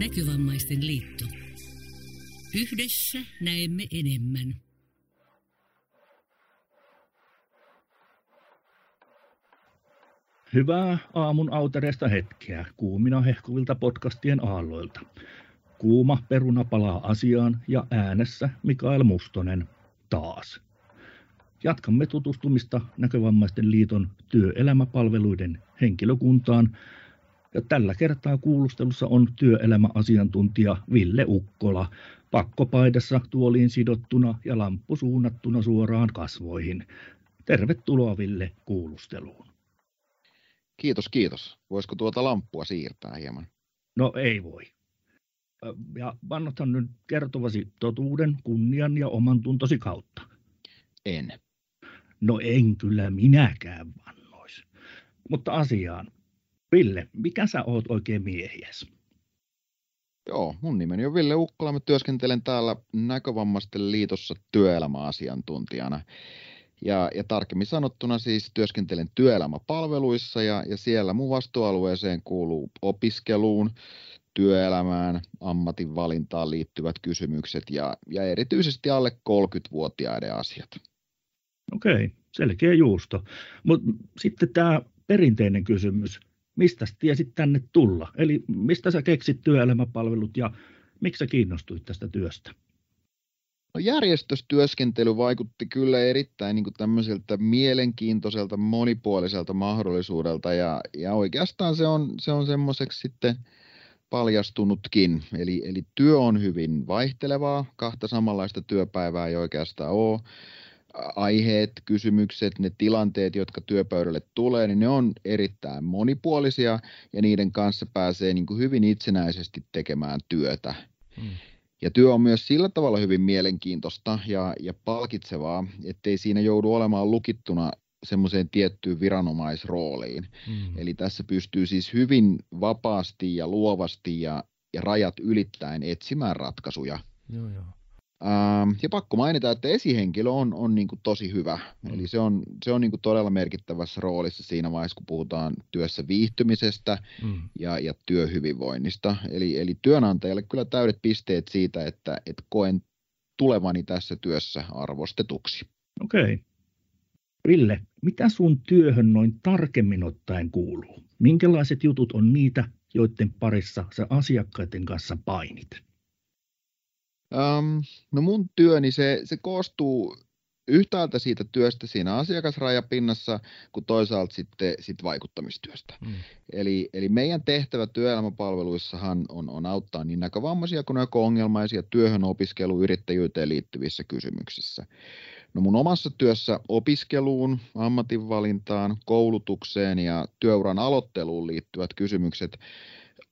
Näkövammaisten liitto. Yhdessä näemme enemmän. Hyvää aamun autereista hetkeä kuumina hehkuvilta podcastien aalloilta. Kuuma peruna palaa asiaan ja äänessä Mikael Mustonen taas. Jatkamme tutustumista Näkövammaisten liiton työelämäpalveluiden henkilökuntaan ja tällä kertaa kuulustelussa on työelämäasiantuntija Ville Ukkola, pakkopaidassa tuoliin sidottuna ja lamppu suunnattuna suoraan kasvoihin. Tervetuloa Ville kuulusteluun. Kiitos, kiitos. Voisiko tuota lamppua siirtää hieman? No ei voi. Ja vannothan nyt kertovasi totuuden, kunnian ja oman tuntosi kautta. En. No en kyllä minäkään vannois. Mutta asiaan. Ville, mikä sä oot oikein miehiäs? Joo, mun nimeni on Ville Ukkola. Mä työskentelen täällä Näkövammaisten liitossa työelämäasiantuntijana. Ja, ja tarkemmin sanottuna siis työskentelen työelämäpalveluissa ja, ja siellä mun vastuualueeseen kuuluu opiskeluun, työelämään, ammatin valintaan liittyvät kysymykset ja, ja erityisesti alle 30-vuotiaiden asiat. Okei, selkeä juusto. Mutta sitten tämä perinteinen kysymys, mistä tiesit tänne tulla? Eli mistä sä keksit työelämäpalvelut ja miksi sä kiinnostuit tästä työstä? No järjestöstyöskentely vaikutti kyllä erittäin niin tämmöiseltä mielenkiintoiselta, monipuoliselta mahdollisuudelta ja, ja oikeastaan se on, se on semmoiseksi sitten paljastunutkin. Eli, eli työ on hyvin vaihtelevaa, kahta samanlaista työpäivää ei oikeastaan ole aiheet, kysymykset, ne tilanteet, jotka työpöydälle tulee, niin ne on erittäin monipuolisia ja niiden kanssa pääsee niin kuin hyvin itsenäisesti tekemään työtä. Hmm. Ja työ on myös sillä tavalla hyvin mielenkiintoista ja, ja palkitsevaa, ettei siinä joudu olemaan lukittuna semmoiseen tiettyyn viranomaisrooliin. Hmm. Eli tässä pystyy siis hyvin vapaasti ja luovasti ja, ja rajat ylittäen etsimään ratkaisuja. Joo, joo. Ähm, ja pakko mainita, että esihenkilö on, on niin kuin tosi hyvä. Mm. Eli se on, se on niin kuin todella merkittävässä roolissa siinä vaiheessa, kun puhutaan työssä viihtymisestä mm. ja, ja työhyvinvoinnista. Eli, eli työnantajalle kyllä täydet pisteet siitä, että, että koen tulevani tässä työssä arvostetuksi. Okei. Okay. Ville, mitä sun työhön noin tarkemmin ottaen kuuluu? Minkälaiset jutut on niitä, joiden parissa sä asiakkaiden kanssa painit? Um, no mun työni se, se koostuu yhtäältä siitä työstä siinä asiakasrajapinnassa, kuin toisaalta sitten sit vaikuttamistyöstä. Mm. Eli, eli meidän tehtävä työelämäpalveluissahan on, on auttaa niin näkövammaisia kuin näköongelmaisia työhön, opiskeluun, yrittäjyyteen liittyvissä kysymyksissä. No mun omassa työssä opiskeluun, ammatinvalintaan, koulutukseen ja työuran aloitteluun liittyvät kysymykset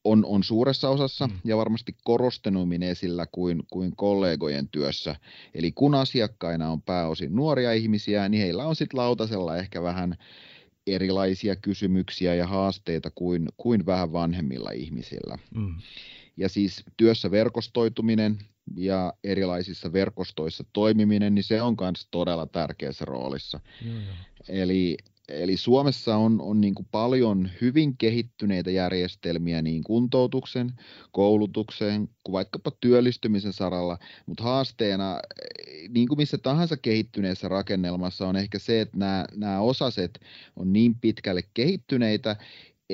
on, on suuressa osassa mm. ja varmasti korostunummin esillä kuin, kuin kollegojen työssä. Eli kun asiakkaina on pääosin nuoria ihmisiä, niin heillä on sitten lautasella ehkä vähän erilaisia kysymyksiä ja haasteita kuin, kuin vähän vanhemmilla ihmisillä. Mm. Ja siis työssä verkostoituminen ja erilaisissa verkostoissa toimiminen, niin se on myös todella tärkeässä roolissa. Joo, joo. Eli Eli Suomessa on, on niin kuin paljon hyvin kehittyneitä järjestelmiä niin kuntoutuksen, koulutuksen kuin vaikkapa työllistymisen saralla, mutta haasteena niin kuin missä tahansa kehittyneessä rakennelmassa on ehkä se, että nämä, nämä osaset on niin pitkälle kehittyneitä,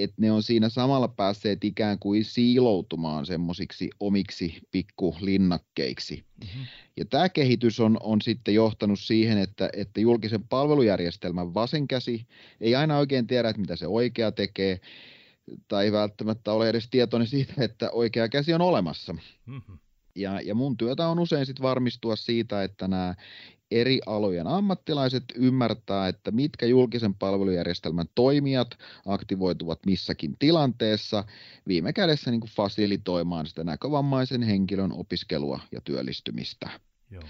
että ne on siinä samalla päässeet ikään kuin siiloutumaan semmoisiksi omiksi pikkulinnakkeiksi. Mm-hmm. Ja tämä kehitys on, on sitten johtanut siihen, että, että julkisen palvelujärjestelmän vasen käsi ei aina oikein tiedä, että mitä se oikea tekee, tai ei välttämättä ole edes tietoinen siitä, että oikea käsi on olemassa. Mm-hmm. Ja, ja mun työtä on usein sitten varmistua siitä, että nämä eri alojen ammattilaiset ymmärtää, että mitkä julkisen palvelujärjestelmän toimijat aktivoituvat missäkin tilanteessa, viime kädessä niin kuin fasilitoimaan sitä näkövammaisen henkilön opiskelua ja työllistymistä. Joo.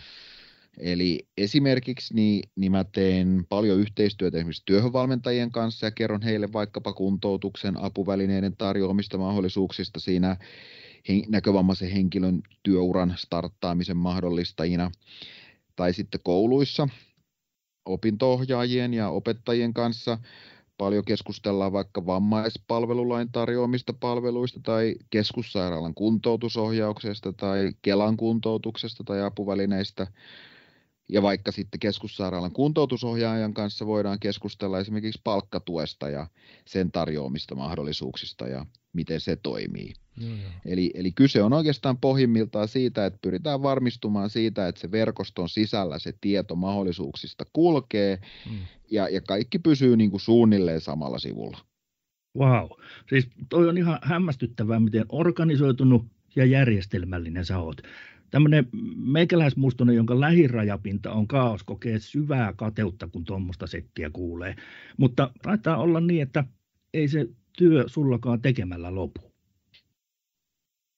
Eli esimerkiksi niin, niin mä teen paljon yhteistyötä esimerkiksi työhönvalmentajien kanssa ja kerron heille vaikkapa kuntoutuksen apuvälineiden tarjoamista mahdollisuuksista siinä näkövammaisen henkilön työuran starttaamisen mahdollistajina tai sitten kouluissa opintoohjaajien ja opettajien kanssa paljon keskustellaan vaikka vammaispalvelulain tarjoamista palveluista tai keskussairaalan kuntoutusohjauksesta tai Kelan kuntoutuksesta tai apuvälineistä. Ja vaikka sitten keskussairaalan kuntoutusohjaajan kanssa voidaan keskustella esimerkiksi palkkatuesta ja sen tarjoamista mahdollisuuksista ja miten se toimii. Joo, joo. Eli, eli kyse on oikeastaan pohjimmiltaan siitä, että pyritään varmistumaan siitä, että se verkoston sisällä se tieto mahdollisuuksista kulkee mm. ja, ja kaikki pysyy niin kuin suunnilleen samalla sivulla. Wow. Siis toi on ihan hämmästyttävää, miten organisoitunut ja järjestelmällinen sä oot. Tämmöinen meikäläismustonen, jonka lähirajapinta on kaos, kokee syvää kateutta, kun tuommoista settiä kuulee. Mutta taitaa olla niin, että ei se työ sullakaan tekemällä lopu.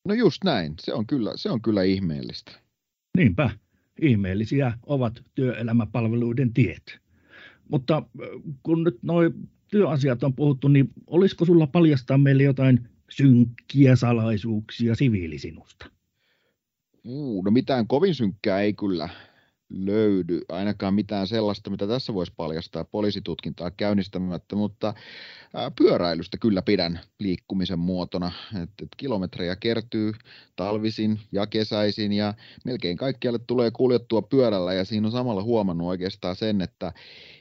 No just näin, se on kyllä, se on kyllä ihmeellistä. Niinpä, ihmeellisiä ovat työelämäpalveluiden tiet. Mutta äh, kun nyt nuo työasiat on puhuttu, niin olisiko sulla paljastaa meille jotain synkkiä salaisuuksia siviilisinusta? Uu, no mitään kovin synkkää ei kyllä löydy, ainakaan mitään sellaista, mitä tässä voisi paljastaa poliisitutkintaa käynnistämättä, mutta pyöräilystä kyllä pidän liikkumisen muotona. Et, et kilometrejä kertyy talvisin ja kesäisin ja melkein kaikkialle tulee kuljettua pyörällä ja siinä on samalla huomannut oikeastaan sen, että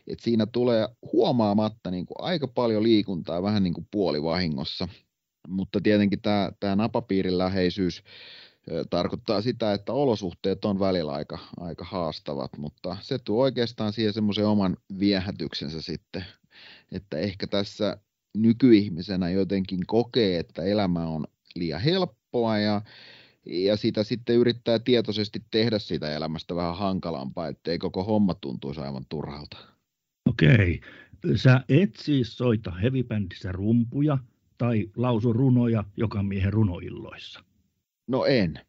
et siinä tulee huomaamatta niin kuin aika paljon liikuntaa vähän niin kuin puolivahingossa. Mutta tietenkin tämä, tämä napapiirin läheisyys tarkoittaa sitä, että olosuhteet on välillä aika, aika haastavat, mutta se tuo oikeastaan siihen semmoisen oman viehätyksensä sitten, että ehkä tässä nykyihmisenä jotenkin kokee, että elämä on liian helppoa ja, ja sitä sitten yrittää tietoisesti tehdä siitä elämästä vähän hankalampaa, ettei koko homma tuntuisi aivan turhalta. Okei. Sä et siis soita hevibändissä rumpuja tai lausu runoja joka miehen runoilloissa. No en.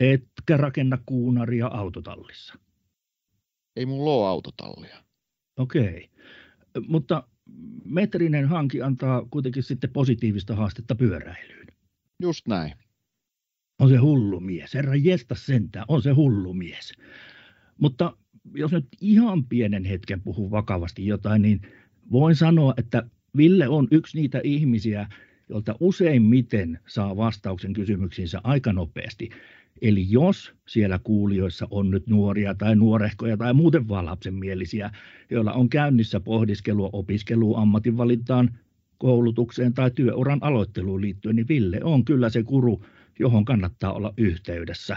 Etkä rakenna kuunaria autotallissa. Ei mulla ole autotallia. Okei. Mutta metrinen hanki antaa kuitenkin sitten positiivista haastetta pyöräilyyn. Just näin. On se hullu mies. Herra jesta sentään, on se hullu mies. Mutta jos nyt ihan pienen hetken puhun vakavasti jotain, niin voin sanoa, että Ville on yksi niitä ihmisiä, jolta useimmiten saa vastauksen kysymyksiinsä aika nopeasti. Eli jos siellä kuulijoissa on nyt nuoria tai nuorehkoja tai muuten vaan lapsenmielisiä, joilla on käynnissä pohdiskelua opiskeluun, ammatinvalintaan, koulutukseen tai työuran aloitteluun liittyen, niin Ville on kyllä se kuru, johon kannattaa olla yhteydessä.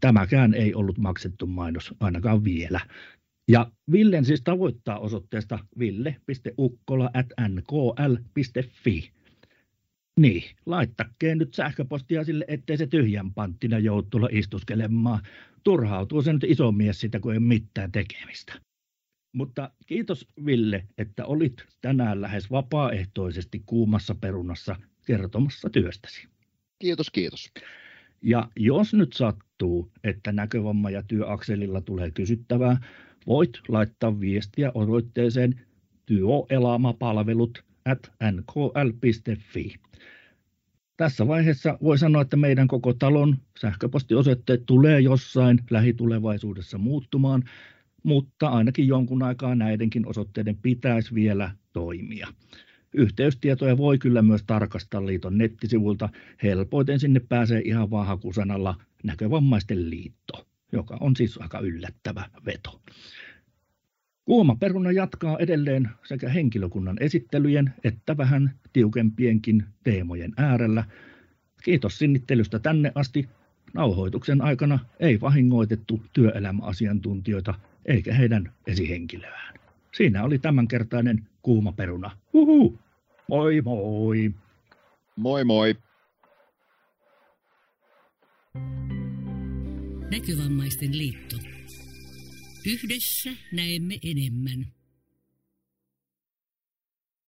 Tämäkään ei ollut maksettu mainos ainakaan vielä. Ja Villen siis tavoittaa osoitteesta ville.ukkola.nkl.fi. Niin, laittakkeen nyt sähköpostia sille, ettei se tyhjän panttina joutu tulla istuskelemaan. Turhautuu se nyt iso mies sitä, kun ei ole mitään tekemistä. Mutta kiitos Ville, että olit tänään lähes vapaaehtoisesti kuumassa perunassa kertomassa työstäsi. Kiitos, kiitos. Ja jos nyt sattuu, että näkövamma- ja työakselilla tulee kysyttävää, voit laittaa viestiä osoitteeseen työelämäpalvelut at nkl.fi. Tässä vaiheessa voi sanoa, että meidän koko talon sähköpostiosoitteet tulee jossain lähitulevaisuudessa muuttumaan, mutta ainakin jonkun aikaa näidenkin osoitteiden pitäisi vielä toimia. Yhteystietoja voi kyllä myös tarkastaa liiton nettisivulta. Helpoiten sinne pääsee ihan vaan hakusanalla Näkövammaisten liitto, joka on siis aika yllättävä veto. Kuuma peruna jatkaa edelleen sekä henkilökunnan esittelyjen että vähän tiukempienkin teemojen äärellä. Kiitos sinnittelystä tänne asti. Nauhoituksen aikana ei vahingoitettu työelämäasiantuntijoita eikä heidän esihenkilöään. Siinä oli tämänkertainen kuuma peruna. Huhu. Moi moi. Moi moi. Näkövammaisten liitto. Yhdessä näemme enemmän.